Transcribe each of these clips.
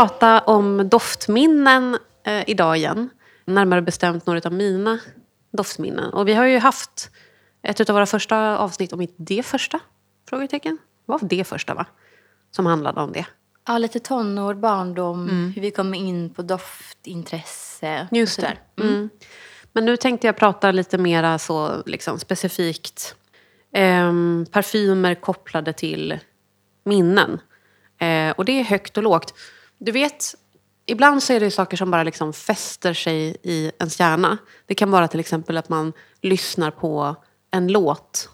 Prata om doftminnen eh, idag igen. Närmare bestämt några av mina doftminnen. Och vi har ju haft ett av våra första avsnitt, om inte det första, frågetecken. Det var det första va? Som handlade om det. Ja, lite tonår, barndom, hur vi kommer in på doftintresse. Just det. Mm. Men nu tänkte jag prata lite mera så liksom, specifikt ehm, parfymer kopplade till minnen. Eh, och det är högt och lågt. Du vet, ibland så är det saker som bara liksom fäster sig i ens hjärna. Det kan vara till exempel att man lyssnar på en låt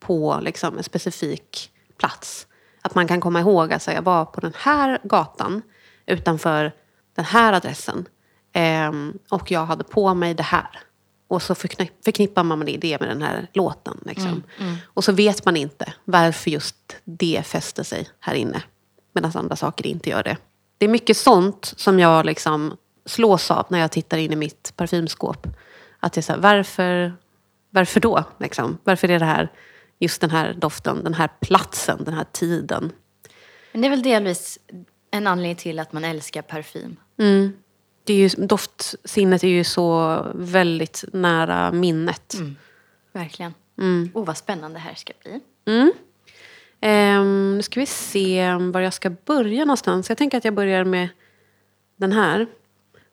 på liksom en specifik plats. Att man kan komma ihåg att jag var på den här gatan utanför den här adressen. Ehm, och jag hade på mig det här. Och så förknipp, förknippar man det det med den här låten. Liksom. Och så vet man inte varför just det fäster sig här inne. Medan andra saker inte gör det. Det är mycket sånt som jag liksom slås av när jag tittar in i mitt parfymskåp. Att är så här, varför, varför då? Liksom? Varför är det här just den här doften, den här platsen, den här tiden? Men det är väl delvis en anledning till att man älskar parfym. Det är ju, doftsinnet är ju så väldigt nära minnet. Verkligen. Mm. Oh, vad spännande det här ska bli. Um, nu ska vi se var jag ska börja någonstans. Jag tänker att jag börjar med den här.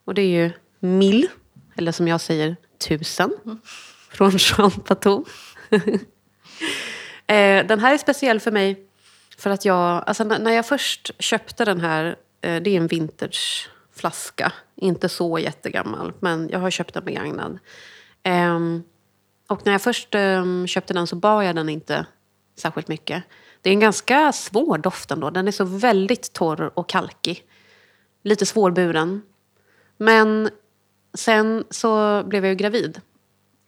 Och det är ju mil, eller som jag säger, tusen. Från Jean Patou. uh, ehm, den här är speciell för mig för att jag, alltså när jag först köpte den här, uh, det är en vintageflaska. Inte så jättegammal, men jag har köpt den begagnad. Um, och när jag först um, köpte den så bar jag den inte särskilt mycket. Det är en ganska svår doft ändå. Den är så väldigt torr och kalkig. Lite svårburen. Men sen så blev jag ju gravid.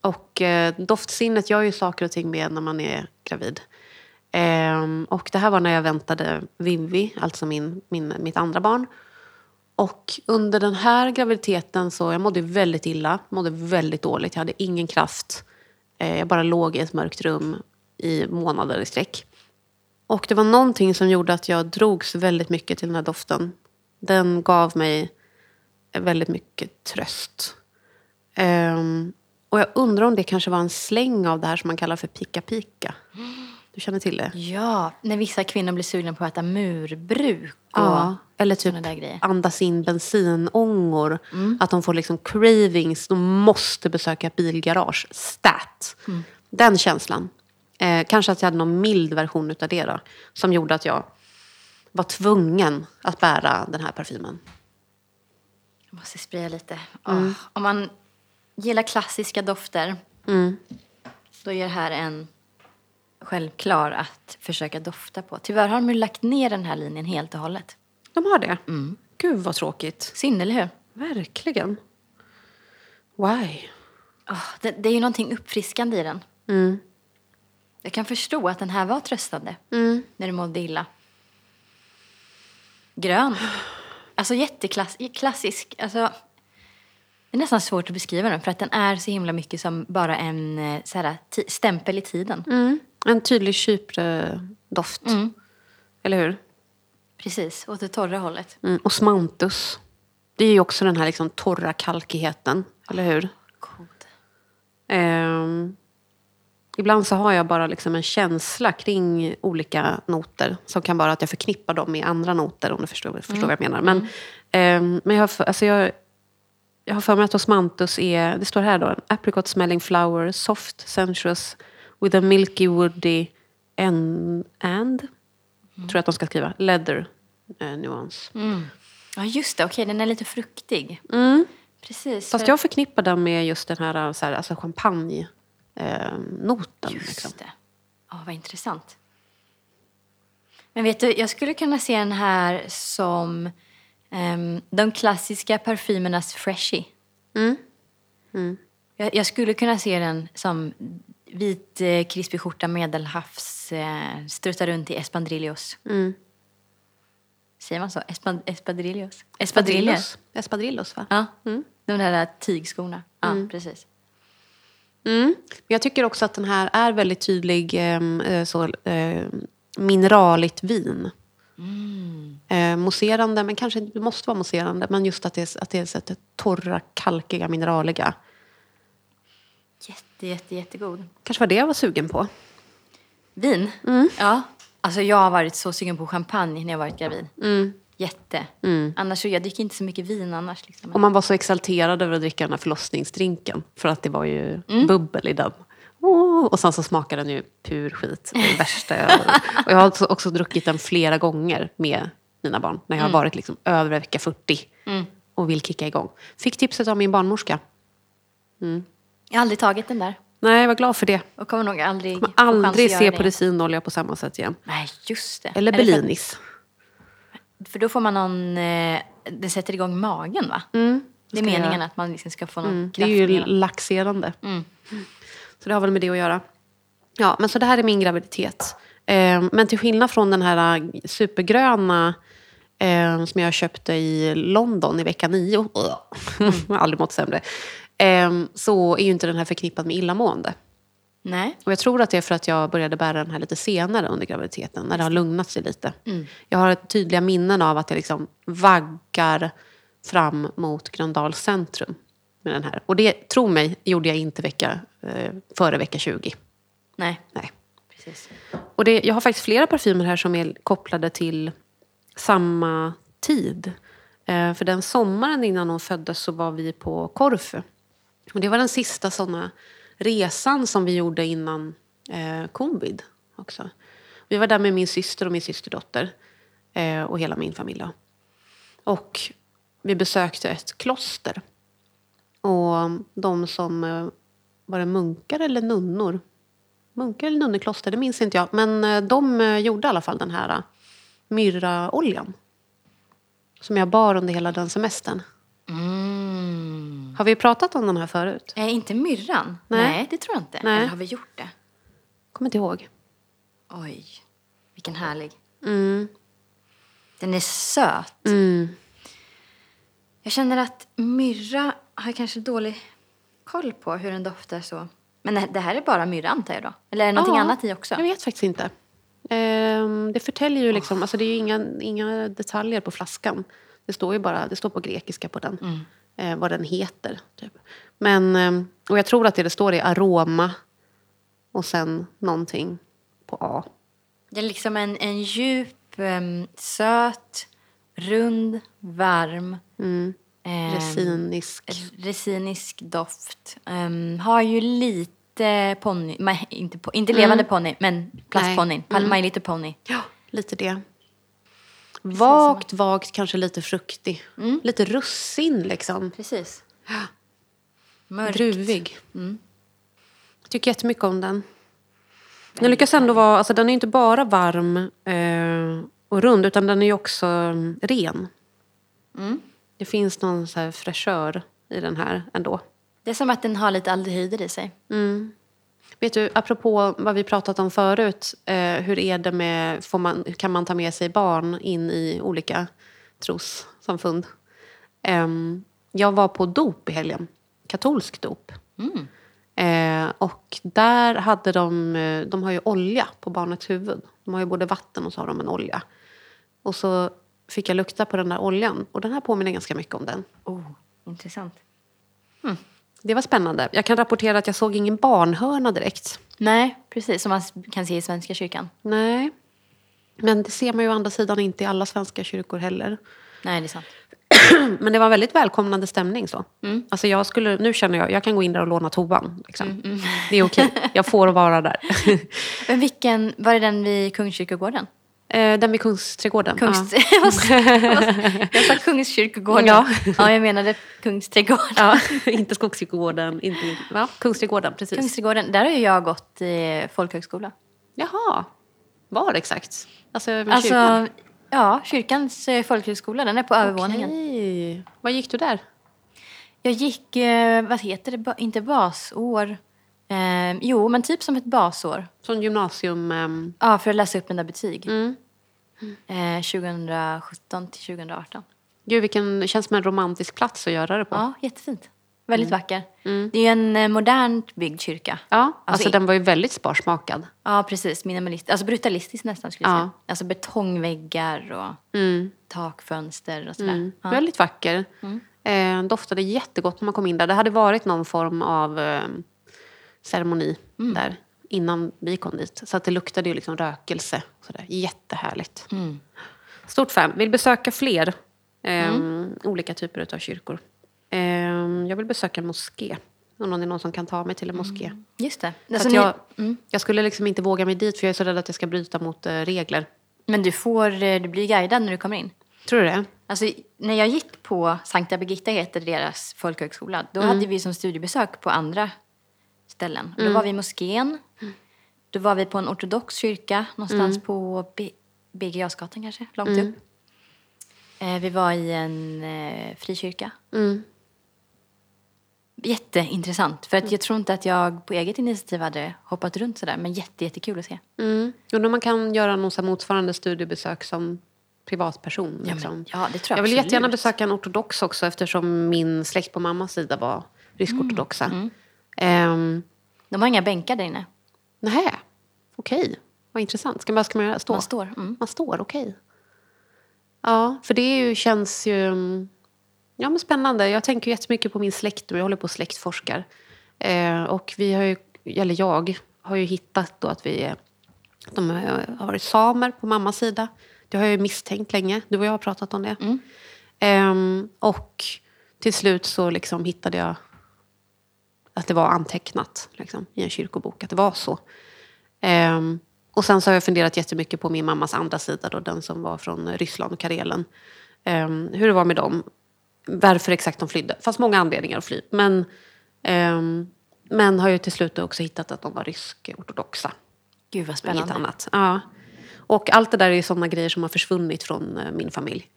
Och eh, doftsinnet gör ju saker och ting med när man är gravid. Ehm, och det här var när jag väntade Vivi, alltså min, min, mitt andra barn. Och under den här graviditeten så jag mådde väldigt illa, mådde väldigt dåligt. Jag hade ingen kraft. Eh, jag bara låg i ett mörkt rum i månader i sträck. Och det var någonting som gjorde att jag drogs väldigt mycket till den här doften. Den gav mig väldigt mycket tröst. Ehm, och jag undrar om det kanske var en släng av det här som man kallar för pika-pika. Du känner till det? Ja, när vissa kvinnor blir sugna på att äta murbruk och Ja, eller typ andas in bensinångor. Att de får liksom cravings. De måste besöka bilgarage. Stat. Den känslan. Eh, kanske att jag hade någon mild version utav det då. Som gjorde att jag var tvungen att bära den här parfymen. Jag måste spraya lite. Åh, Om man gillar klassiska dofter då är det här en självklar att försöka dofta på. Tyvärr har de ju lagt ner den här linjen helt och hållet. De har det? Gud vad tråkigt. Synd, eller hur? Verkligen. Why? Åh, det, det är ju någonting uppfriskande i den. Jag kan förstå att den här var tröstande när du mådde illa. Grön. Alltså jätteklassisk. Alltså, det är nästan svårt att beskriva den för att den är så himla mycket som bara en eh, så här, stämpel i tiden. En tydlig Chypre-doft. Eller hur? Precis, åt det torra hållet. Mm. Osmanthus. Det är ju också den här liksom torra kalkigheten. Eller hur? God. Ehm, ibland så har jag bara liksom en känsla kring olika noter. Som kan vara att jag förknippar dem med andra noter om du förstår, förstår vad jag menar. Men, ehm, men jag, har alltså jag, jag har för mig att osmanthus är, det står här då, apricot smelling flower, soft, sensuous, with a milky woody and, and tror jag att de ska skriva, leather eh, nuans. Ja, just det. Okej, den är lite fruktig. Precis. Fast för- jag förknippar den med just den här, så här alltså champagne eh, noten. Just Liksom. det. Ja, vad intressant. Men vet du, jag skulle kunna se den här som ehm, de klassiska parfymernas freshie. Jag, jag skulle kunna se den som vit eh, krispig skjorta, medelhavs, eh, struttar runt i espadrillos. Säger man så? Espad, espadrillos? Espadrillos. Espadrillos va? Ja, de där tygskorna. Ja, precis. Mm. Men jag tycker också att den här är väldigt tydlig ehm, eh, så, eh, mineraligt vin. Eh, mousserande, men kanske inte måste vara mousserande. Men just att det är, att det är så att det torra, kalkiga, mineraliga. Jätte, jätte, jättegod. Kanske var det jag var sugen på. Vin? Mm. Ja. Alltså jag har varit så sugen på champagne när jag varit gravid. Mm. Jätte. Annars så, jag dricker inte så mycket vin annars. Liksom. Och man var så exalterad över att dricka den här förlossningsdrinken. För att det var ju bubbel i den. Oh, och sen så smakar den ju pur skit. Det värsta jag... Och jag har också, druckit den flera gånger med mina barn. När jag har varit liksom över vecka 40 och vill kicka igång. Fick tipset av min barnmorska. Jag har aldrig tagit den där. Nej, jag var glad för det. Och kommer nog aldrig att aldrig se det. polisinolja på samma sätt igen. Nej, just det. Eller Bellinis. För då får man någon... Eh, det sätter igång magen, va? det är Mm. ska jag meningen göra. att man liksom ska få någon Mm, det kraft. är ju laxerande. Mm. Så det har väl med det att göra. Ja, men så det här är min graviditet. Eh, men till skillnad från den här äh, supergröna eh, som jag köpte i London i vecka nio. Har aldrig mått sämre. Eh, så är ju inte den här förknippad med illamående. Nej. Och jag tror att det är för att jag började bära den här lite senare under graviditeten. När det har lugnat sig lite. Jag har ett tydliga minnen av att jag liksom vaggar fram mot Gröndals centrum. Med den här. Och det, tro mig, gjorde jag inte vecka, eh, före vecka 20. Nej, Nej. precis. Och det, jag har faktiskt flera parfymer här som är kopplade till samma tid. Eh, för den sommaren innan hon föddes så var vi på Korfu. Och det var den sista såna resan som vi gjorde innan eh, covid också. Vi var där med min syster och min systerdotter. Eh, och hela min familj. Då. Och vi besökte ett kloster. Och de som eh, var det munkar eller nunnor munkar eller nunnekloster, det minns inte jag. Men eh, de eh, gjorde i alla fall den här eh, myrraoljan. Som jag bar under hela den semestern. Mm. Har vi pratat om den här förut? Eh, inte myrran? Nej. det tror jag inte. Nej. Eller har vi gjort det? Kommer inte ihåg. Oj, vilken härlig. Mm. Den är söt. Mm. Jag känner att myrra har kanske dålig koll på hur den doftar så. Men det- här är bara myrra antar jag då? Eller är det någonting Ja, annat i också? Jag vet faktiskt inte. Ehm, det förtäljer ju liksom, alltså det är ju inga, inga detaljer på flaskan. Det står ju bara, det står på grekiska på den. Mm. Eh, vad den heter. Typ. Men, ehm, och jag tror att det det står är aroma. Och sen någonting på A. Det är liksom en, en djup, em, söt, rund, varm, Mm. em, Resinisk. resinisk doft. Em, har ju lite ponny, inte, inte levande ponny, men plastponny. Nej. Mm. My Little Pony. Ja, lite det. Vagt, vagt, kanske lite fruktig. Lite russin liksom. Precis. Mörkt. Druvig. Jag tycker jättemycket om den. Den lyckas ändå vara, alltså den är inte bara varm eh, och rund utan den är ju också mm, ren. Det finns någon så här fräschör i den här ändå. Det är som att den har lite aldehyder i sig. Vet du, apropå vad vi pratat om förut, eh, hur är det med, får man, kan man ta med sig barn in i olika trossamfund? Em, jag var på dop i helgen, katolsk dop. Eh, och där hade de, eh, de har ju olja på barnets huvud. De har ju både vatten och så har de en olja. Och så fick jag lukta på den där oljan och den här påminner ganska mycket om den. Oh, intressant. Det var spännande. Jag kan rapportera att jag såg ingen barnhörna direkt. Nej, precis. Som man kan se i Svenska kyrkan. Nej. Men det ser man ju å andra sidan inte i alla svenska kyrkor heller. Nej, det är sant. Men det var väldigt välkomnande stämning. så. Alltså jag skulle, nu känner jag jag kan gå in där och låna toan. Liksom. Det är okej. Jag får vara där. Men vilken, var det den vid Kungskyrkogården? Eh, Den vid Kungsträdgården. Kungs... Ja. Jag sa Kungskyrkogården. Ja. ja, jag menade Kungsträdgården. Ja, inte Skogskyrkogården. Inte, ja, Kungsträdgården, precis. Kungsträdgården, där har jag gått i folkhögskola. Jaha. Var exakt? Alltså, Alltså, kyrkan? ja, kyrkans eh, folkhögskola, den är på övervåningen. Okej. Vad gick du där? Jag gick, eh, vad heter det, inte basår. Eh, jo, men typ som ett basår. Som gymnasium... ehm, Ja, för att läsa upp mina betyg. Mm. Eh, 2017 till 2018. Gud, vilken känns som en romantisk plats att göra det på. Ja, jättefint. väldigt vacker. Det är en eh, modernt byggd kyrka. Ja, alltså, Alltså, den var ju väldigt sparsmakad. Ja, precis. Minimalist. Alltså brutalistisk nästan skulle jag Ja. säga. Alltså betongväggar och takfönster och sådär. Mm. Ja. Väldigt vacker. Eh, doftade jättegott när man kom in där. Det hade varit någon form av eh, ceremoni där innan vi kom dit. Så att det luktade ju liksom rökelse. Sådär. Jättehärligt. Stort fan. Vill besöka fler eh, olika typer av kyrkor. Eh, jag vill besöka en moské. Om någon är någon som kan ta mig till en moské. Just det. Alltså, att ni, jag, jag skulle liksom inte våga mig dit för jag är så rädd att jag ska bryta mot eh, regler. Men du får, eh, du blir guidad när du kommer in. Tror du det? Alltså, när jag gick på Sankta Birgitta heter deras folkhögskola, då hade vi som studiebesök på andra ställen. Då var vi i moskén, då var vi på en ortodox kyrka någonstans på B- BG Jasgatan kanske, långt upp. Eh, vi var i en eh, frikyrka. Jätteintressant, för att jag tror inte att jag på eget initiativ hade hoppat runt sådär, men jätte, jättekul att se. Mm. Undrar om man kan göra någon motsvarande studiebesök som privatperson. Ja, Liksom. men, ja det tror jag jag vill absolut. jättegärna besöka en ortodox också eftersom min släkt på mammas sida var rysk-ortodoxa. Mm. Ehm, De har inga bänkar där inne. Nähä, okej. Vad intressant. Ska man, ska man? Stå? Man står. Mm. Man står, okej. Ja, för det ju, känns ju mm, ja, men spännande. Jag tänker jättemycket på min släkt nu. Jag håller på och släktforskar. Eh, och vi har ju, eller jag, har ju hittat då att vi de har varit samer på mammas sida. Det har jag ju misstänkt länge. Du och jag har pratat om det. Ehm, och till slut så liksom hittade jag att det var antecknat liksom, i en kyrkobok, att det var så. Ehm, och sen så har jag funderat jättemycket på min mammas andra sida, då, den som var från Ryssland och Karelen. Ehm, hur det var med dem. Varför exakt de flydde. Det fanns många anledningar att fly. Men, ehm, men har ju till slut också hittat att de var rysk-ortodoxa. Gud vad Inget spännande. annat. Ja. Och allt det där är ju sådana grejer som har försvunnit från eh, min familj.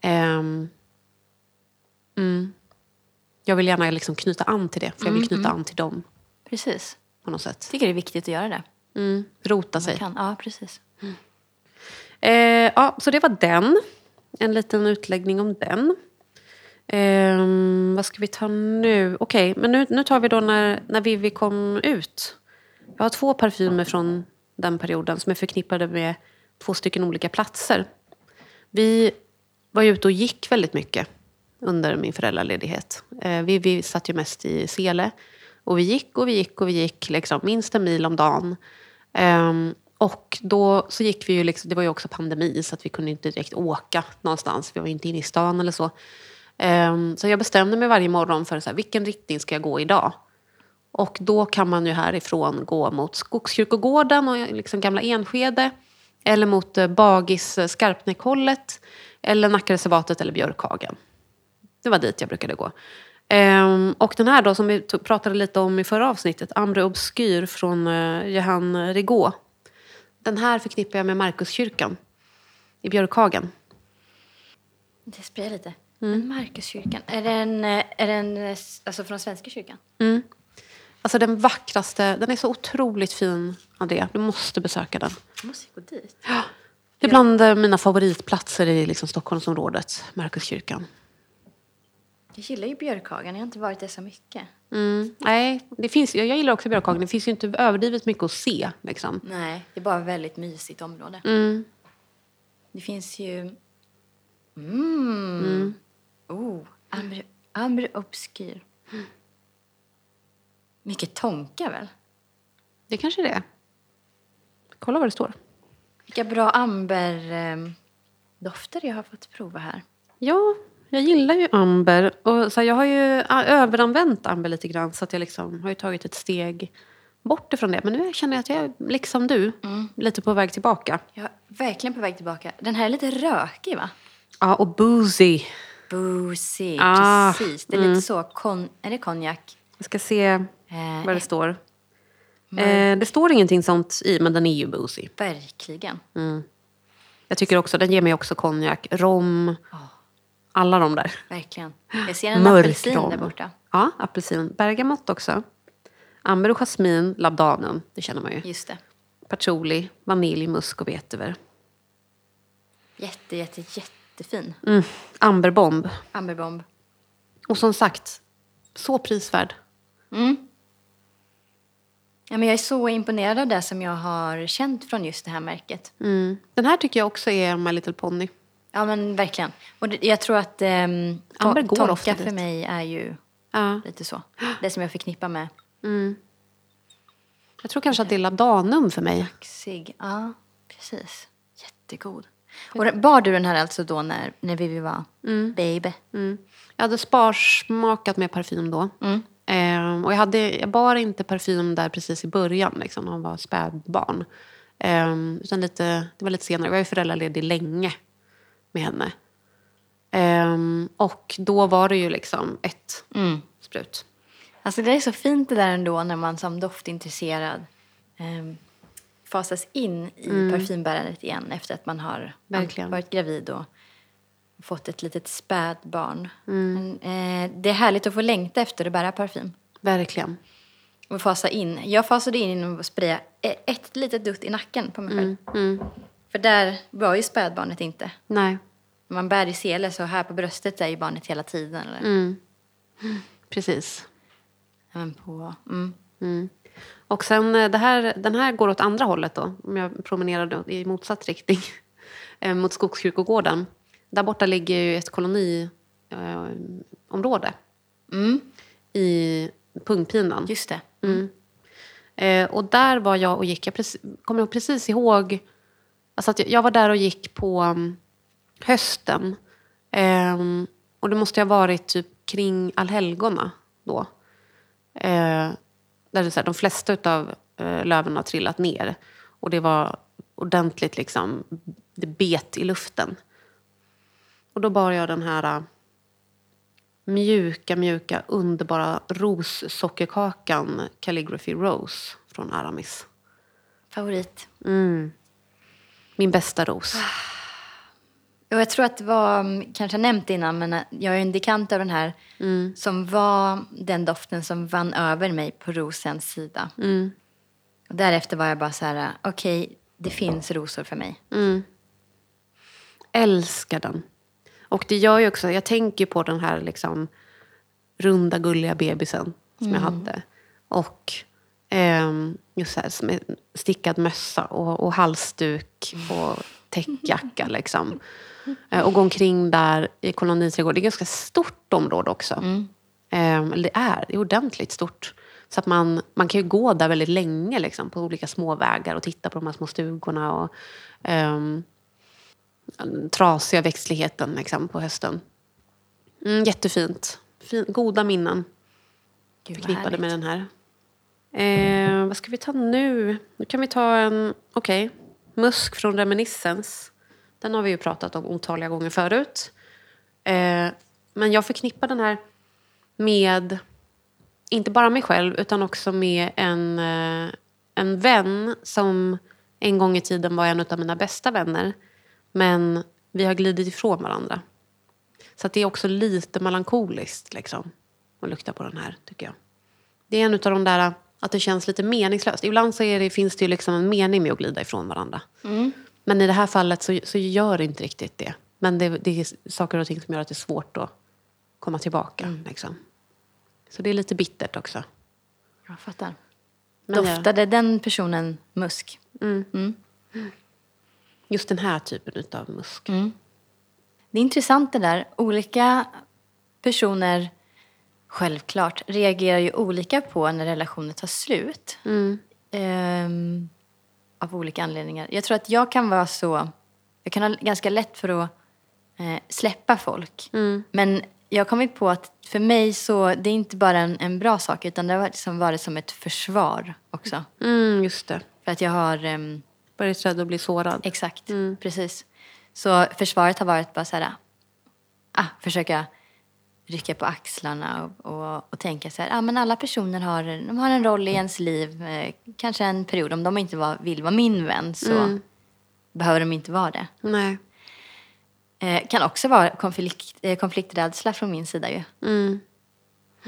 Ehm, mm. Jag vill gärna liksom knyta an till det, för jag vill knyta an till dem Precis. på något sätt. Jag tycker det är viktigt att göra det. Mm. Rota sig. Kan. Ja, precis. Eh, ja, så det var den. En liten utläggning om den. Ehm, vad ska vi ta nu? Okej, men nu, nu tar vi då när, när Vivi kom ut. Jag har två parfymer från den perioden som är förknippade med två stycken olika platser. Vi var ju ute och gick väldigt mycket under min föräldraledighet. Eh, vi, vi satt ju mest i Sele. Och vi gick och vi gick och vi gick liksom, minst en mil om dagen. Um, och då så gick vi ju, liksom, det var ju också pandemi så att vi kunde inte direkt åka någonstans. Vi var ju inte inne i stan eller så. Um, så jag bestämde mig varje morgon för så här, vilken riktning ska jag gå idag. Och då kan man ju härifrån gå mot Skogskyrkogården och liksom gamla Enskede. Eller mot eh, Bagis eh, Skarpnäckhållet. Eller Nackareservatet eller Björkhagen. Det var dit jag brukade gå. Ehm, och den här då som vi tog- pratade lite om i förra avsnittet, Ambre Obskyr från uh, Johan Rigaud. Den här förknippar jag med Markuskyrkan i Björkhagen. Det sprayar lite. Mm. Men Markuskyrkan, är den, eh, är den eh, alltså från Svenska kyrkan? Alltså den vackraste, den är så otroligt fin, Andrea. Du måste besöka den. Jag måste gå dit. Det är bland eh, mina favoritplatser i liksom Stockholmsområdet, Markuskyrkan. Jag gillar ju Björkhagen, jag har inte varit där så mycket. Mm. Nej, det finns, jag gillar också Björkhagen. Det finns ju inte överdrivet mycket att se. Liksom. Nej, det är bara ett väldigt mysigt område. Mm. Det finns ju... Mm. Oh, Ambre, Ambre Obskyr. Mycket tonka väl? Det kanske det är. Kolla vad det står. Vilka bra amberdofter jag har fått prova här. Ja, jag gillar ju amber. Och så här, jag har ju överanvänt amber lite grann så att jag liksom har ju tagit ett steg bort ifrån det. Men nu känner jag att jag är liksom du, lite på väg tillbaka. Jag är verkligen på väg tillbaka. Den här är lite rökig va? Ja, och boozy. Boozy, Ah, precis. Det är lite så, kon, är det konjak? Jag ska se Eh, vad det står. Eh, det står ingenting sånt i, men den är ju boozy. Verkligen. Jag tycker också, den ger mig också konjak, rom, alla de där. Verkligen. Jag ser en Mörk apelsin där borta. Ja, apelsin. Bergamott också. Amber och jasmin, labdanum, det känner man ju. Just det. Patchouli, vanilj, musk och vetiver. Jätte, jätte, jättefin. Mm. Amberbomb. Amberbomb. Och som sagt, Så prisvärd. Ja, men jag är så imponerad av det som jag har känt från just det här märket. Mm. Den här tycker jag också är My Little Pony. Ja, men verkligen. Och det, jag tror att um, Amber går Tonka ofta för dit. mig är ju Ja. lite så. Det som jag förknippar med Jag tror kanske att det är Ladanum för mig. Sig. Ja, precis. Jättegod. Och bar du den här alltså då när, när vi var baby? Mm. Jag hade sparsmakat med parfym då. Ehm, och jag, hade, jag bar inte parfym där precis i början, liksom, när hon var spädbarn. Ehm, utan lite, det var lite senare. Jag var ju föräldraledig länge med henne. Ehm, och då var det ju liksom ett sprut. Alltså det är så fint det där ändå när man som doftintresserad um, fasas in i parfymbärandet igen efter att man har Verkligen. varit gravid och fått ett litet spädbarn. Men, eh, det är härligt att få längta efter att bära parfym. Verkligen. Och fasa in. Jag fasade in genom att spraya e- ett litet dutt i nacken på mig själv. För där var ju spädbarnet inte. Nej, man bär i sele så här på bröstet är ju barnet hela tiden. Eller? precis. Men på, mm. Och sen eh, det här, den här går åt andra hållet då. Om jag promenerar i motsatt riktning. eh, mot Skogskyrkogården. Där borta ligger ju ett koloniområde. Område. I Pungpinan. Just det. Eh, och där var jag och gick. Jag precis, kommer precis ihåg. Alltså att jag, jag var där och gick på um, hösten. Ehm, och det måste ha varit typ kring allhelgona då. Eh, där det så här, de flesta av eh, löven har trillat ner. Och det var ordentligt liksom, det bet i luften. Och då bar jag den här äh, mjuka, mjuka, underbara rossockerkakan Calligraphy Rose från Aramis. Favorit. Min bästa ros. Och jag tror att det var, mm, kanske nämnt innan, men att jag är en dekant av den här som var den doften som vann över mig på rosens sida. Och därefter var jag bara så här, okej, det finns rosor för mig. Älskar den. Och det gör ju också, jag tänker på den här liksom runda gulliga bebisen som jag hade. Och just så här, stickad mössa och, och halsduk och täckjacka liksom. Eh, och gå omkring där i koloniträdgården. Det är ett ganska stort område också. Ehm, eller det är, det är ordentligt stort. Så att man, man kan ju gå där väldigt länge liksom, på olika småvägar och titta på de här små stugorna. Och, ehm, den trasiga växtligheten liksom, på hösten. Mm, jättefint. Fin, goda minnen Gud, förknippade med den här. Eh, vad ska vi ta nu? Nu kan vi ta en, okej, musk från Reminiscence. Den har vi ju pratat om otaliga gånger förut. Eh, men jag förknippar den här med, inte bara mig själv, utan också med en, eh, en vän som en gång i tiden var en av mina bästa vänner. Men vi har glidit ifrån varandra. Så att det är också lite melankoliskt liksom, att lukta på den här, tycker jag. Det är en av de där att det känns lite meningslöst. Ibland så det, finns det ju liksom en mening med att glida ifrån varandra. Men i det här fallet så, så gör det inte riktigt det. Men det, det är saker och ting som gör att det är svårt att komma tillbaka. Liksom. Så det är lite bittert också. Jag fattar. Men jag- Doftade den personen musk? Just den här typen av musk. Det är intressant det där. Olika personer, självklart, reagerar ju olika på när relationer tar slut. Ehm, av olika anledningar. Jag tror att jag kan vara så... Jag kan ha ganska lätt för att eh, släppa folk. Men jag har kommit på att för mig så det är inte bara en, en bra sak utan det har liksom varit som ett försvar också. Mm, just det. För att jag har... ehm, Varit rädd att bli sårad. Exakt, precis. Så försvaret har varit bara så här, ah, försöka rycka på axlarna och, och, och tänka så här, ah, men alla personer har, de har en roll i ens liv, eh, kanske en period. Om de inte var, vill vara min vän så behöver de inte vara det. Nej. Eh, kan också vara konflikt, eh, konflikträdsla från min sida ju.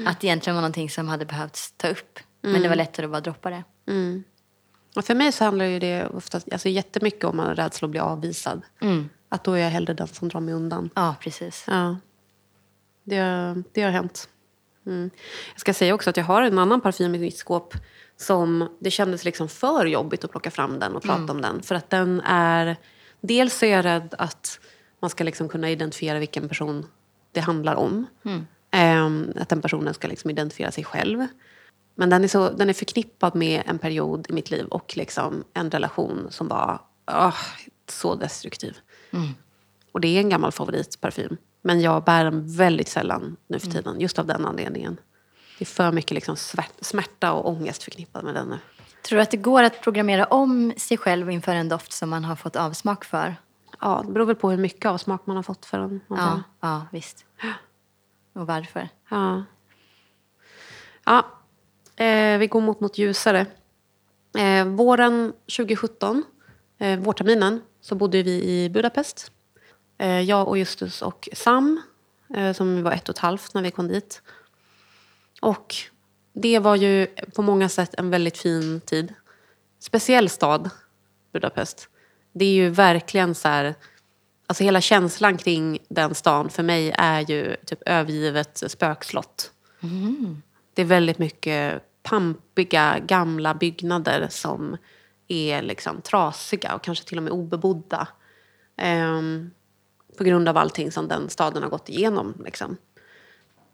Att det egentligen var någonting som hade behövts ta upp. Men det var lättare att bara droppa det. Och för mig så handlar ju det oftast, alltså jättemycket om en rädsla att bli avvisad. Att då är jag hellre den som drar mig undan. Ja, precis. Ja. Det, det har hänt. Jag ska säga också att jag har en annan parfym i mitt skåp som det kändes liksom för jobbigt att plocka fram den och prata om den. För att den är... Dels är jag rädd att man ska liksom kunna identifiera vilken person det handlar om. Ehm, att den personen ska liksom identifiera sig själv. Men den är, så, den är förknippad med en period i mitt liv och liksom en relation som var åh, så destruktiv. Och det är en gammal favoritparfym. Men jag bär den väldigt sällan nu för tiden, just av den anledningen. Det är för mycket liksom smärta och ångest förknippad med den nu. Tror du att det går att programmera om sig själv inför en doft som man har fått avsmak för? Ja, det beror väl på hur mycket avsmak man har fått för den. Ja, ja visst. Och varför? Ja. ja eh, vi går mot något ljusare. Eh, våren 2017, eh, vårterminen, så bodde vi i Budapest. Eh, jag och Justus och Sam, eh, som var ett och ett halvt när vi kom dit. Och det var ju på många sätt en väldigt fin tid. Speciell stad, Budapest. Det är ju verkligen så här... Alltså hela känslan kring den stan för mig är ju typ övergivet spökslott. Det är väldigt mycket pampiga gamla byggnader som är liksom trasiga och kanske till och med obebodda. Ehm, på grund av allting som den staden har gått igenom. Liksom.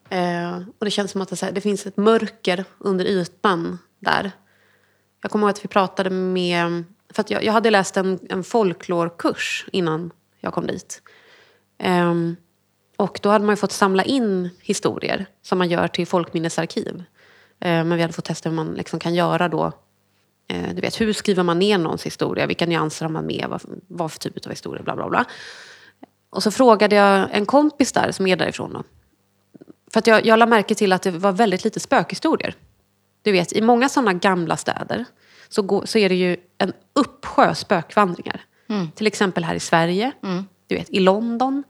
Eh, och det känns som att det, så här, det finns ett mörker under ytan där. Jag kommer ihåg att vi pratade med... För att jag, jag hade läst en, en folklorkurs innan jag kom dit. Eh, och då hade man ju fått samla in historier som man gör till folkminnesarkiv. Eh, men vi hade fått testa hur man liksom kan göra då. Eh, du vet, hur skriver man ner någons historia? Vilka nyanser har man med? Vad, vad för typ av historia? Bla, bla, bla. Och så frågade jag en kompis där som är därifrån. Då. För att jag, jag la märke till att det var väldigt lite spökhistorier. Du vet, i många sådana gamla städer så, går, så är det ju en uppsjö spökvandringar. Till exempel här i Sverige, du vet, i London.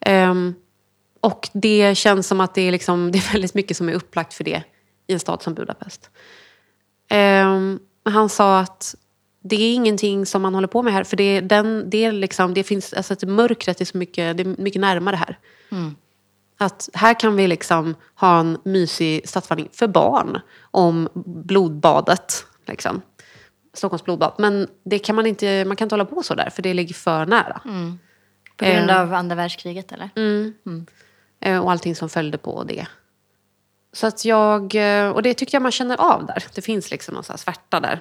Ehm, och det känns som att det är, liksom, det är väldigt mycket som är upplagt för det i en stad som Budapest. Ehm, han sa att det är ingenting som man håller på med här. För det, den, det, liksom, det finns, alltså att mörkret är så mycket, det är mycket närmare här. Att här kan vi liksom ha en mysig stadsvandring för barn om blodbadet. Liksom. Stockholms blodbad. Men det kan man, inte, man kan inte hålla på så där för det ligger för nära. På grund Eh. av andra världskriget eller? Eh, Och allting som följde på det. Så att jag, eh, och det tyckte jag man känner av där. Det finns liksom någon här svärta där.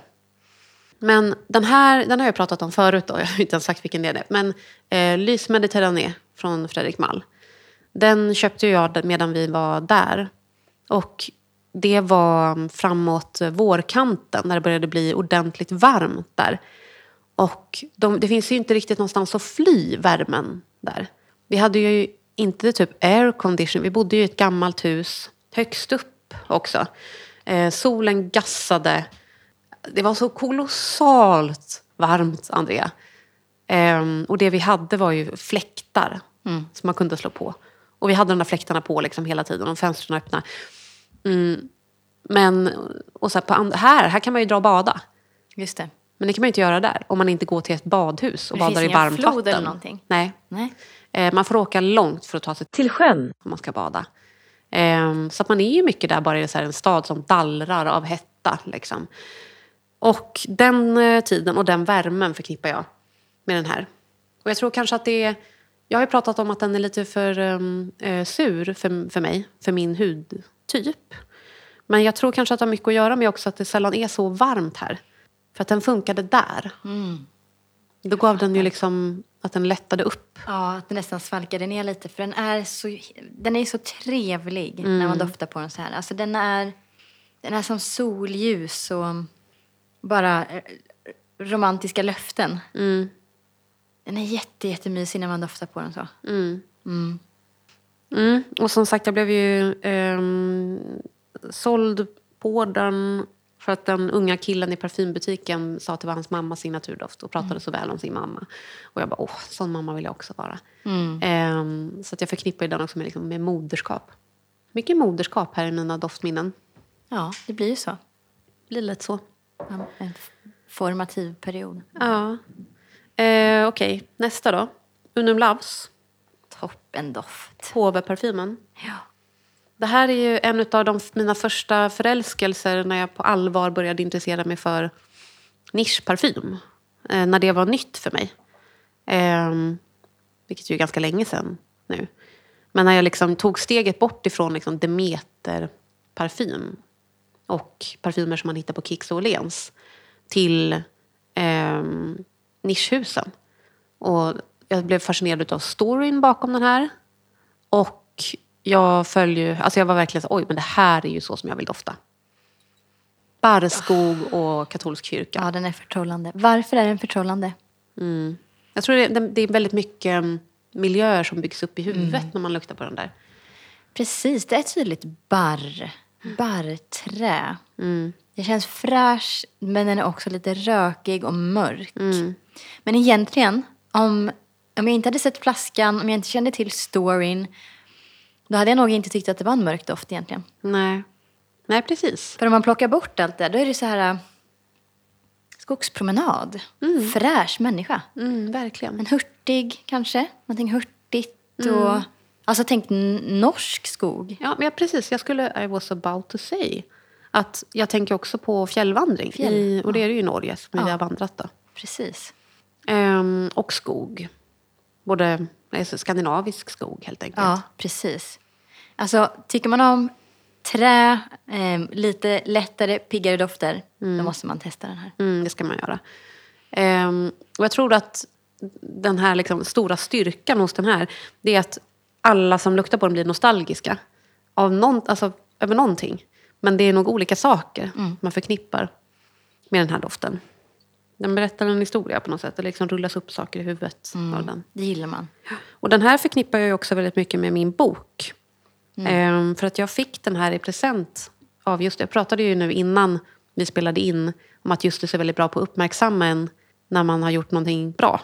Men den här den har jag pratat om förut då. Jag har inte ens sagt vilken det är. Men eh, Lys Mediterrané från Fredrik Mall. Den köpte jag medan vi var där. Och det var framåt vårkanten när det började bli ordentligt varmt där. Och de, det finns ju inte riktigt någonstans att fly värmen där. Vi hade ju inte typ air condition. Vi bodde ju i ett gammalt hus högst upp också. Eh, solen gassade. Det var så kolossalt varmt, Andrea. Ehm, och det vi hade var ju fläktar som man kunde slå på. Och vi hade de där fläktarna på liksom hela tiden och fönstren öppna. Mm. Men och så här, här, här kan man ju dra och bada. Just det. Men det kan man ju inte göra där om man inte går till ett badhus och Det badar i varmt flod vatten. eller någonting? Nej. Nej. Eh, man får åka långt för att ta sig Till sjön. om man ska bada. Ehm, så att man är ju mycket där bara i så en stad som dallrar av hetta. Liksom. Och den eh, tiden och den värmen förknippar jag med den här. Och jag tror kanske att det är... Jag har ju pratat om att den är lite för eh, sur för, för mig, för min hudtyp. Men jag tror kanske att det har mycket att göra med också att det sällan är så varmt här. För att den funkade där. Då gav den ju liksom att den lättade upp. Ja, att det nästan svalkade ner lite. För den är så, den är så trevlig när man doftar på den så här. Alltså den är, den är som solljus och bara eh, romantiska löften. Den är jätte, jättemysig när man doftar på den så. Mm. Och som sagt, jag blev ju ehm, såld på den för att den unga killen i parfymbutiken sa att det var hans mammas signaturdoft och pratade så väl om sin mamma. Och jag bara, åh, sån mamma vill jag också vara. Ehm, så att jag förknippar den också med, liksom, med moderskap. Mycket moderskap här i mina doftminnen. Ja, det blir ju så. Blir lätt så. En formativ period. Ja. Eh, Okej, nästa då. Unum Loves, Toppen doft. HV-parfymen. Ja. Det här är ju en av de, mina första förälskelser när jag på allvar började intressera mig för nischparfym. Eh, när det var nytt för mig. Eh, vilket ju är ganska länge sedan nu. Men när jag liksom tog steget bort ifrån liksom Demeter-parfym och parfymer som man hittar på Kicks och Åhléns till eh, nischhusen. Och jag blev fascinerad av storyn bakom den här. Och jag följer alltså jag var verkligen så oj men det här är ju så som jag vill dofta. Barrskog och katolsk kyrka. Ja, den är förtrollande. Varför är den förtrollande? Mm. Jag tror det, det, är väldigt mycket mm, miljöer som byggs upp i huvudet mm. när man luktar på den där. Precis, det är tydligt barr. Barrträ. Mm. Det känns fräsch men den är också lite rökig och mörk. Mm. Men egentligen, om, om jag inte hade sett flaskan, om jag inte kände till storyn då hade jag nog inte tyckt att det var en mörk doft egentligen. Nej. Nej, precis. För om man plockar bort allt det, då är det så här äh, skogspromenad. Mm. Fräsch människa. Mm, verkligen. En hurtig kanske, någonting hurtigt mm. och Alltså tänk norsk skog. Ja, men precis. Jag skulle, I was about to say, att jag tänker också på fjällvandring. Fjäll. I, och det är det ju i Norge som ja. vi har vandrat då. Precis. Um, och skog. Både alltså, skandinavisk skog helt enkelt. Ja, precis. Alltså tycker man om trä, eh, lite lättare, piggare dofter, mm. då måste man testa den här. Mm, det ska man göra. Um, och jag tror att den här liksom, stora styrkan hos den här, det är att alla som luktar på den blir nostalgiska. Av någon, alltså, över någonting. Men det är nog olika saker mm. man förknippar med den här doften. Den berättar en historia på något sätt. Det liksom rullas upp saker i huvudet mm. av den. Det gillar man. Och den här förknippar jag också väldigt mycket med min bok. Mm. Ehm, för att jag fick den här i present av just Jag pratade ju nu innan vi spelade in om att just det är väldigt bra på att uppmärksamma en när man har gjort någonting bra.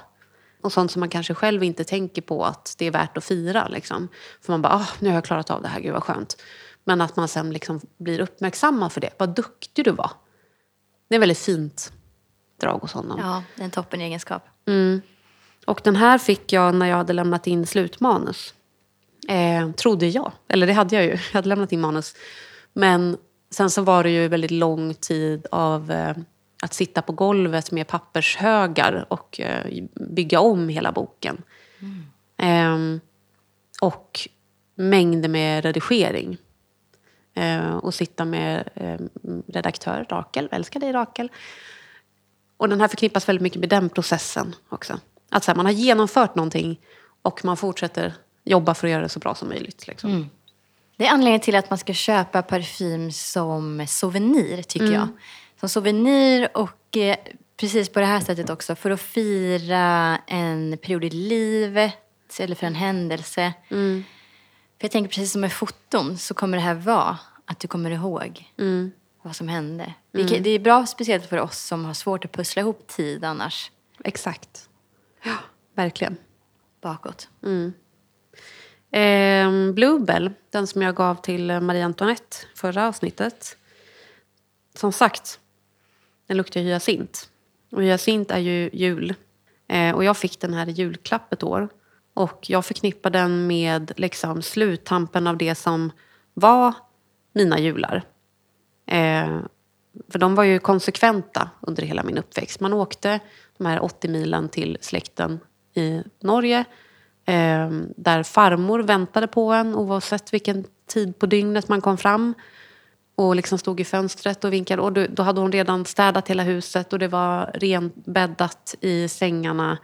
Och sånt som man kanske själv inte tänker på att det är värt att fira. Liksom. För man bara, ah, nu har jag klarat av det här, gud vad skönt. Men att man sen liksom blir uppmärksammad för det. Vad duktig du var. Det är väldigt fint drag hos honom. Ja, det är en toppen egenskap. Mm. Och den här fick jag när jag hade lämnat in slutmanus. Eh, trodde jag. Eller det hade jag ju. Jag hade lämnat in manus. Men sen så var det ju väldigt lång tid av eh, att sitta på golvet med pappershögar och eh, bygga om hela boken. Mm. Och mängder med redigering. Eh, och sitta med eh, redaktör Rakel, älskar dig Rakel. Och den här förknippas väldigt mycket med den processen också. Att så här, man har genomfört någonting och man fortsätter jobba för att göra det så bra som möjligt. Liksom. Mm. Det är anledningen till att man ska köpa parfym som souvenir, tycker mm. jag. Som souvenir och eh, precis på det här sättet också för att fira en period i livet eller för en händelse. Mm. För jag tänker precis som med foton så kommer det här vara att du kommer ihåg mm. vad som hände. Mm. Det är bra speciellt för oss som har svårt att pussla ihop tid annars. Exakt. Ja, verkligen. Bakåt. Mm. Eh, Bluebell, den som jag gav till Marie Antoinette förra avsnittet. Som sagt, den luktar hyacint. Och hyacint är ju jul. Eh, och jag fick den här i julklapp ett år. Och jag förknippar den med liksom sluttampen av det som var mina jular. Eh, för de var ju konsekventa under hela min uppväxt. Man åkte de här 80 milen till släkten i Norge. Eh, där farmor väntade på en oavsett vilken tid på dygnet man kom fram. Och liksom stod i fönstret och vinkade. Och då, hade hon redan städat hela huset och det var renbäddat i sängarna.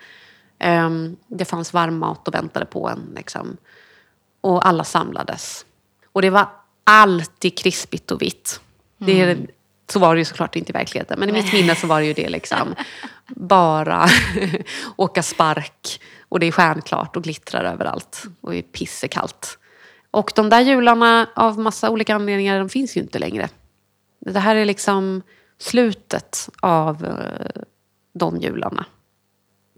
Eh, det fanns varm mat och väntade på en. Liksom. Och alla samlades. Och det var alltid krispigt och vitt. Det är, mm. Så var det ju såklart inte i verkligheten. Men i mitt minne så var det ju det liksom. Bara åka spark. Och det är stjärnklart och glittrar överallt. Och är pissekallt. Och de där jularna av massa olika anledningar, de finns ju inte längre. Det här är liksom slutet av eh, de jularna.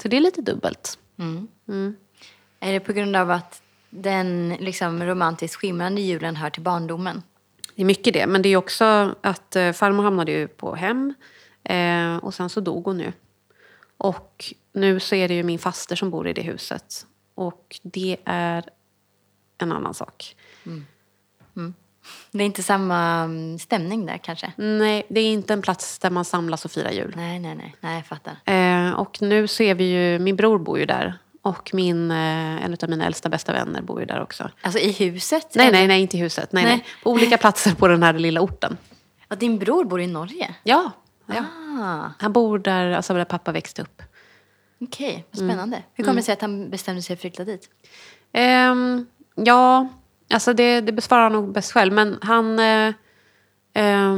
Så det är lite dubbelt. Mm. Mm. Är det på grund av att den liksom romantiskt skimrande julen hör till barndomen? Det är mycket det. Men det är också att eh, farmor hamnade ju på hem. Eh, och sen så dog hon ju. Och nu så är det ju min faster som bor i det huset. Och det är en annan sak. Mm. Mm. Det är inte samma mm, stämning där kanske? Nej, det är inte en plats där man samlas och firar jul. Nej, nej, nej. Nej, jag fattar. Eh, och nu ser vi ju, min bror bor ju där. Och min, eh, en av mina äldsta bästa vänner bor ju där också. Alltså i huset? Nej, eller? nej, nej, inte i huset. Nej, nej. Nej. På olika platser på den här lilla orten. Ja, din bror bor i Norge? Ja, ja. Ah, han bor där, alltså där pappa växte upp. Okej, vad spännande. Hur kommer det sig att han bestämde sig för att flytta dit? Ehm, ja, alltså det, det besvarar han nog bäst själv. Men han, eh, eh,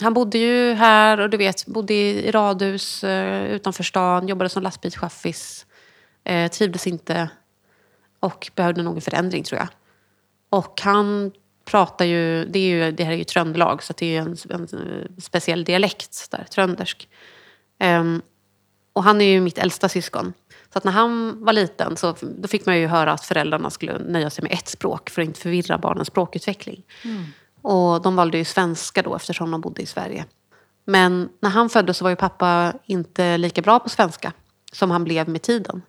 han bodde ju här och du vet, bodde i, radhus eh, utanför stan, jobbade som lastbilschaffis. Eh, trivdes inte och behövde nog en förändring tror jag. Och han pratar ju, det, är ju, det här är ju tröndelag så det är ju en, en eh, speciell dialekt där, tröndersk. Um, och han är ju mitt äldsta syskon. Så att när han var liten så då fick man ju höra att föräldrarna skulle nöja sig med ett språk för att inte förvirra barnens språkutveckling. Och de valde ju svenska då eftersom de bodde i Sverige. Men när han föddes så var ju pappa inte lika bra på svenska som han blev med tiden.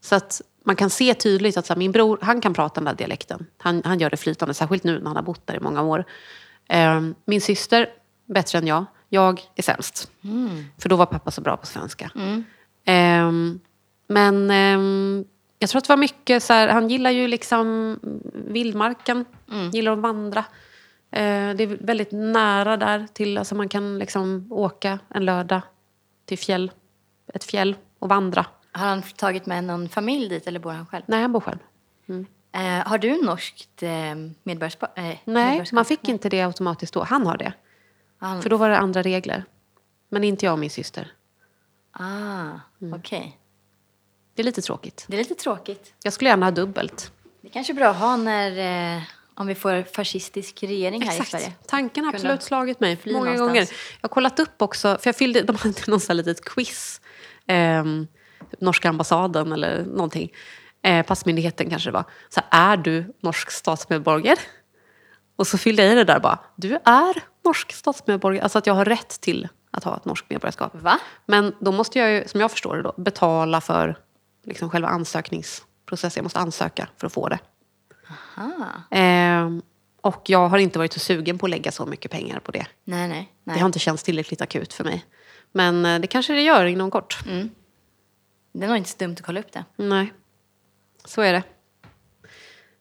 Så att man kan se tydligt att så här, min bror, han kan prata den där dialekten. Han, han gör det flytande, särskilt nu när han har bott där i många år. Ehm, min syster, bättre än jag. Jag är sämst. För då var pappa så bra på svenska. Ehm, men ehm, jag tror att det var mycket så här, han gillar ju liksom vildmarken, gillar att vandra. Eh, det är väldigt nära där till, alltså man kan liksom åka en lördag till fjäll, ett fjäll och vandra. Har han tagit med någon familj dit eller bor han själv? Nej, han bor själv. Eh, har du norskt eh, medborgarskap? Eh, Nej, man fick inte det automatiskt då. Han har det. Han, För då var det andra regler. Men inte jag och min syster. ah, Mm. okej. Det är lite tråkigt. Det är lite tråkigt. Jag skulle gärna ha dubbelt. Det är kanske är bra att ha när, eh, om vi får fascistisk regering här i Sverige. Tanken har absolut slagit mig många någonstans. gånger. Jag har kollat upp också, för jag fyllde, de hade någon sån här litet quiz. Typ norska ambassaden eller någonting. Eh, passmyndigheten kanske det var. Så här, är du norsk statsmedborgare? Och så fyllde jag i det där bara, du är norsk statsmedborgare. Alltså att jag har rätt till att ha ett norskt medborgarskap. Va? Men då måste jag ju, som jag förstår det då, betala för liksom själva ansökningsprocessen. Jag måste ansöka för att få det. Ehm, och jag har inte varit så sugen på att lägga så mycket pengar på det. Nej, nej. nej. Det har inte känts tillräckligt akut för mig. Men eh, det kanske det gör inom kort. Det är nog inte så dumt att kolla upp det. Nej, så är det.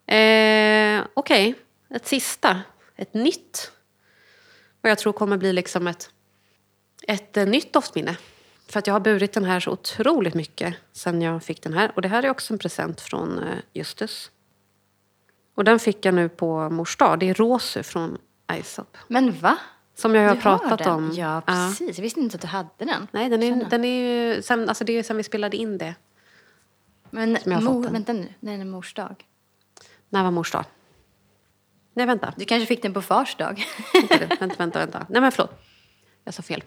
Eh, Okej, ett sista. Ett nytt. Vad jag tror kommer bli liksom ett, ett eh, nytt doftminne. För att jag har burit den här så otroligt mycket sen jag fick den här. Och det här är också en present från eh, Justus. Och den fick jag nu på mors dag. Det är Rosu från Aesop. Men va? Som jag har Du har pratat den? om. Ja, precis. Jag visste inte att du hade den. Nej, den är, den är ju sen, alltså det är sen vi spelade in det. Men Som jag har mor, fått den. vänta nu, när är det mors dag? När var mors dag? Nej, vänta. Du kanske fick den på fars dag? Vänta, vänta, vänta. Nej, men förlåt. Jag sa fel.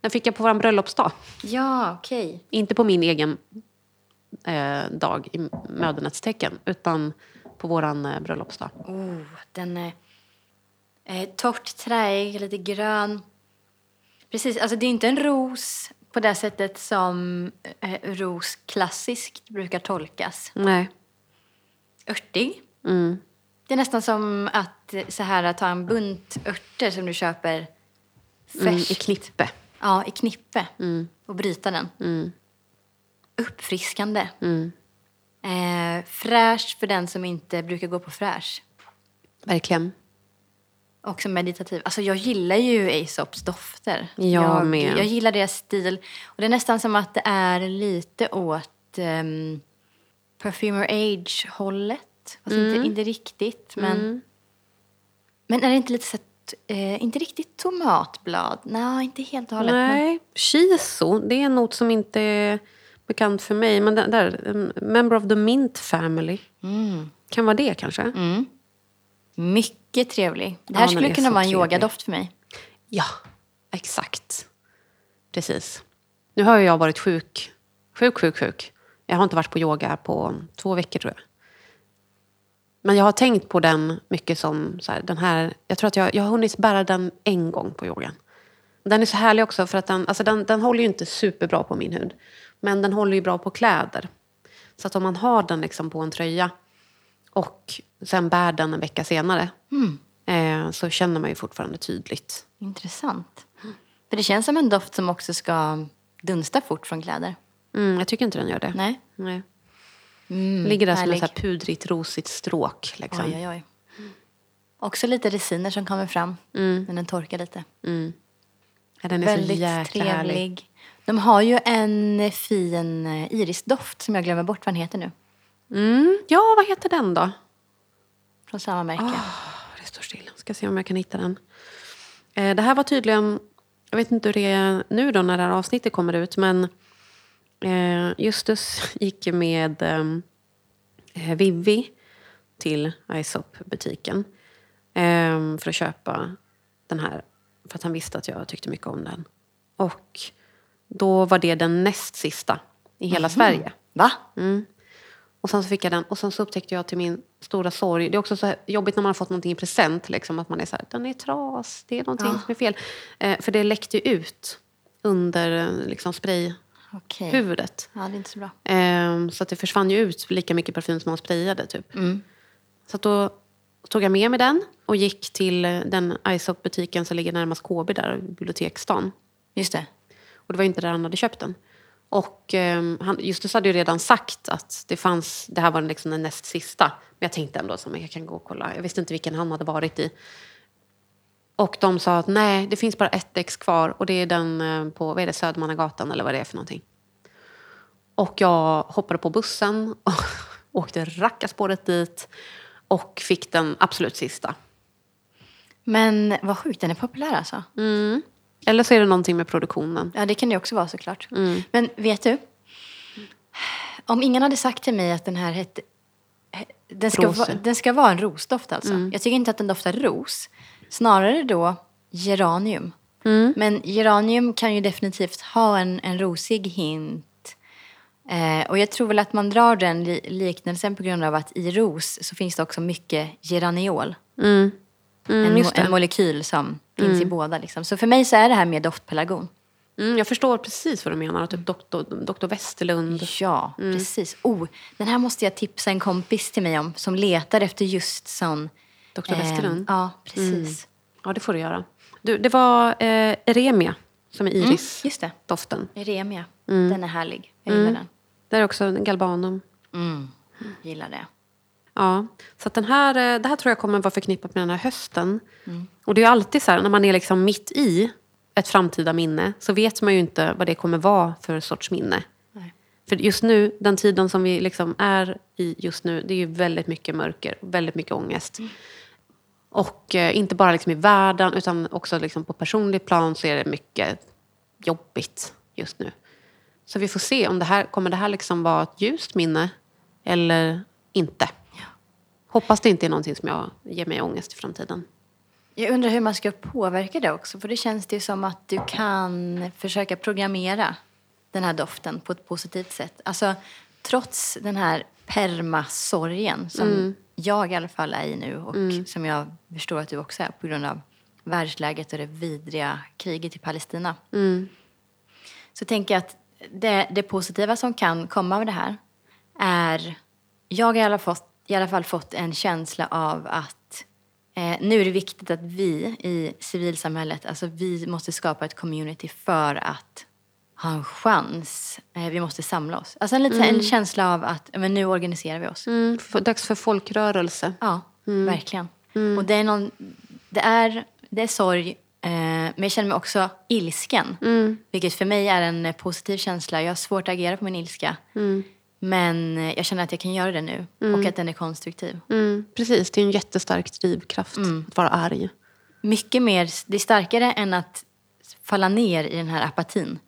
Den fick jag på vår bröllopsdag. ja, okej. Inte på min egen eh, dag i mödernet tecken, utan på vår eh, bröllopsdag. Oh, den är eh, torrt träig, lite grön. Precis, alltså det är inte en ros på det sättet som eh, ros klassiskt brukar tolkas. Nej. Örtig. Mm. Det är nästan som att eh, så här, ta en bunt örter som du köper Mm, I färskt. knippe. Ja, i knippe. Mm. Och bryta den. Mm. Uppfriskande. Mm. Eh, fräsch för den som inte brukar gå på fräsch. Verkligen. Också meditativ. Alltså jag gillar ju Aesops dofter. Jag jag, med. Jag gillar deras stil. Och det är nästan som att det är lite åt um, Perfumer Age-hållet. Fast Mm. inte, inte riktigt. Men, men är det inte lite så eh, inte riktigt tomatblad? Nej, inte helt och hållet. Men, Nej. Shiso, det är en not som inte är bekant för mig. Men där, um, Member of the Mint Family. mm, Kan vara det kanske? mm. Mycket trevlig. Det Ja, här den skulle kunna vara en trevlig. yogadoft för mig. Ja, exakt. Precis. Nu har jag varit sjuk, sjuk, sjuk, sjuk. Jag har inte varit på yoga på två veckor tror jag. Men jag har tänkt på den mycket som så här, den här, jag tror att jag, jag har hunnit bära den en gång på yogan. Den är så härlig också för att den, alltså den, den håller ju inte superbra på min hud. Men den håller ju bra på kläder. Så att om man har den liksom på en tröja och sen bär den en vecka senare. eh, så känner man ju fortfarande tydligt. Intressant. För det känns som en doft som också ska dunsta fort från kläder. Mm, jag tycker inte den gör det. Nej. Nej. Mm, Ligger där som härlig. ett så här pudrigt, rosigt stråk. Liksom. Oj, oj, oj. Också lite resiner som kommer fram när den torkar lite. Ja, den är så Väldigt jäkla trevlig. härlig. De har ju en fin eh, irisdoft som jag glömmer bort vad den heter nu. Mm. Ja, vad heter den då? Från samma märke. Ah, Det står still. Ska se om jag kan hitta den. Eh, det här var tydligen... Jag vet inte hur det är nu då när det här avsnittet kommer ut. Men eh, Justus gick med eh, Vivi till Isop-butiken. Eh, för att köpa den här. För att han visste att jag tyckte mycket om den. Och då var det den näst sista i hela Sverige. Va? Och sen så fick jag den och sen så upptäckte jag till min stora sorg. Det är också så jobbigt när man har fått någonting i present. Liksom, att man är så här, den är tras, det är någonting som är fel. Eh, för det läckte ju ut under eh, liksom, sprayhuvudet. Okej. Ja, det är inte så bra. Eh, så att det försvann ju ut lika mycket parfym som man sprayade. Typ. Så att då tog jag med mig den och gick till eh, den Isop-butiken som ligger närmast KB där, biblioteksstan. Just det. Och det var inte där han hade köpt den. Och eh, han, Justus hade ju redan sagt att det fanns, det här var liksom den näst sista. Men jag tänkte ändå att jag kan gå och kolla. Jag visste inte vilken han hade varit i. Och de sa att nej, det finns bara ett ex kvar och det är den eh, på vad är det, Södermannagatan eller vad det är för någonting. Och jag hoppade på bussen och åkte rackarspåret dit och fick den absolut sista. Men vad sjukt, den är populär alltså. Eller så är det någonting med produktionen. Ja, det kan det också vara såklart. Men vet du? Om ingen hade sagt till mig att den här hette... Den ska, vara, den ska vara en rosdoft alltså. Jag tycker inte att den doftar ros. Snarare då geranium. Men geranium kan ju definitivt ha en, en rosig hint. Eh, och jag tror väl att man drar den li- liknelsen på grund av att i ros så finns det också mycket geraniol. en, mo- just det. en molekyl som finns i båda. Liksom. Så för mig så är det här mer doftpelargon. Mm, jag förstår precis vad du menar. Typ doktor, doktor Westerlund. Ja, precis. Oh, den här måste jag tipsa en kompis till mig om som letar efter just sån... Dr. Westerlund? Ja, precis. Ja, det får du göra. Du, det var eh, Eremia som är iris. Just det. Doften. Eremia. Den är härlig. Jag gillar den. Där är också galbanum. Mm. Gillar det. Ja, så den här, eh, det här tror jag kommer vara förknippat med den här hösten. Och det är ju alltid så här, när man är liksom mitt i ett framtida minne så vet man ju inte vad det kommer vara för sorts minne. Nej. För just nu, den tiden som vi liksom är i just nu, det är ju väldigt mycket mörker, väldigt mycket ångest. Och eh, inte bara liksom i världen utan också liksom på personlig plan så är det mycket jobbigt just nu. Så vi får se om det här kommer det här liksom vara ett ljust minne eller inte. Hoppas det inte är någonting som jag ger mig ångest i framtiden. Jag undrar hur man ska påverka det också. För det känns det som att du kan försöka programmera den här doften på ett positivt sätt. Alltså, trots den här permasorgen som jag i alla fall är i nu och som jag förstår att du också är på grund av världsläget och det vidriga kriget i Palestina. Så tänker jag att det, det positiva som kan komma av det här är... Jag har i alla, fått, i alla fall fått en känsla av att eh, nu är det viktigt att vi i civilsamhället, alltså vi måste skapa ett community för att ha en chans. Eh, vi måste samla oss. Alltså en, lite, en känsla av att men nu organiserar vi oss. Mm, dags för folkrörelse. Ja, verkligen. Och det är, någon, det är, det är sorg, eh, men jag känner mig också ilsken. Vilket för mig är en eh, positiv känsla. Jag har svårt att agera på min ilska. Men eh, jag känner att jag kan göra det nu och att den är konstruktiv. Mm, precis, det är en jättestark drivkraft att vara arg. Mycket mer, det är starkare än att falla ner i den här apatin.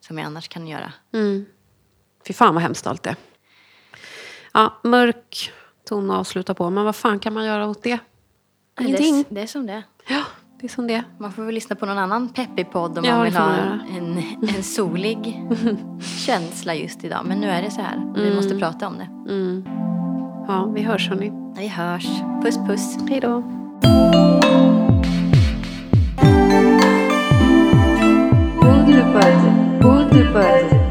Som jag annars kan göra. Fy fan vad hemskt allt det Ja, mörk ton att avsluta på. Men vad fan kan man göra åt det? Det Ingenting. är, det är som det. Ja, det är som det. Man får väl lyssna på någon annan peppig podd om Ja, man det vill ha en, en solig känsla just idag. Men nu är det så här. Vi måste prata om det. Ja, vi hörs hörni. Vi hörs. Puss puss. Hej då. पर्ज बूंद पर्ज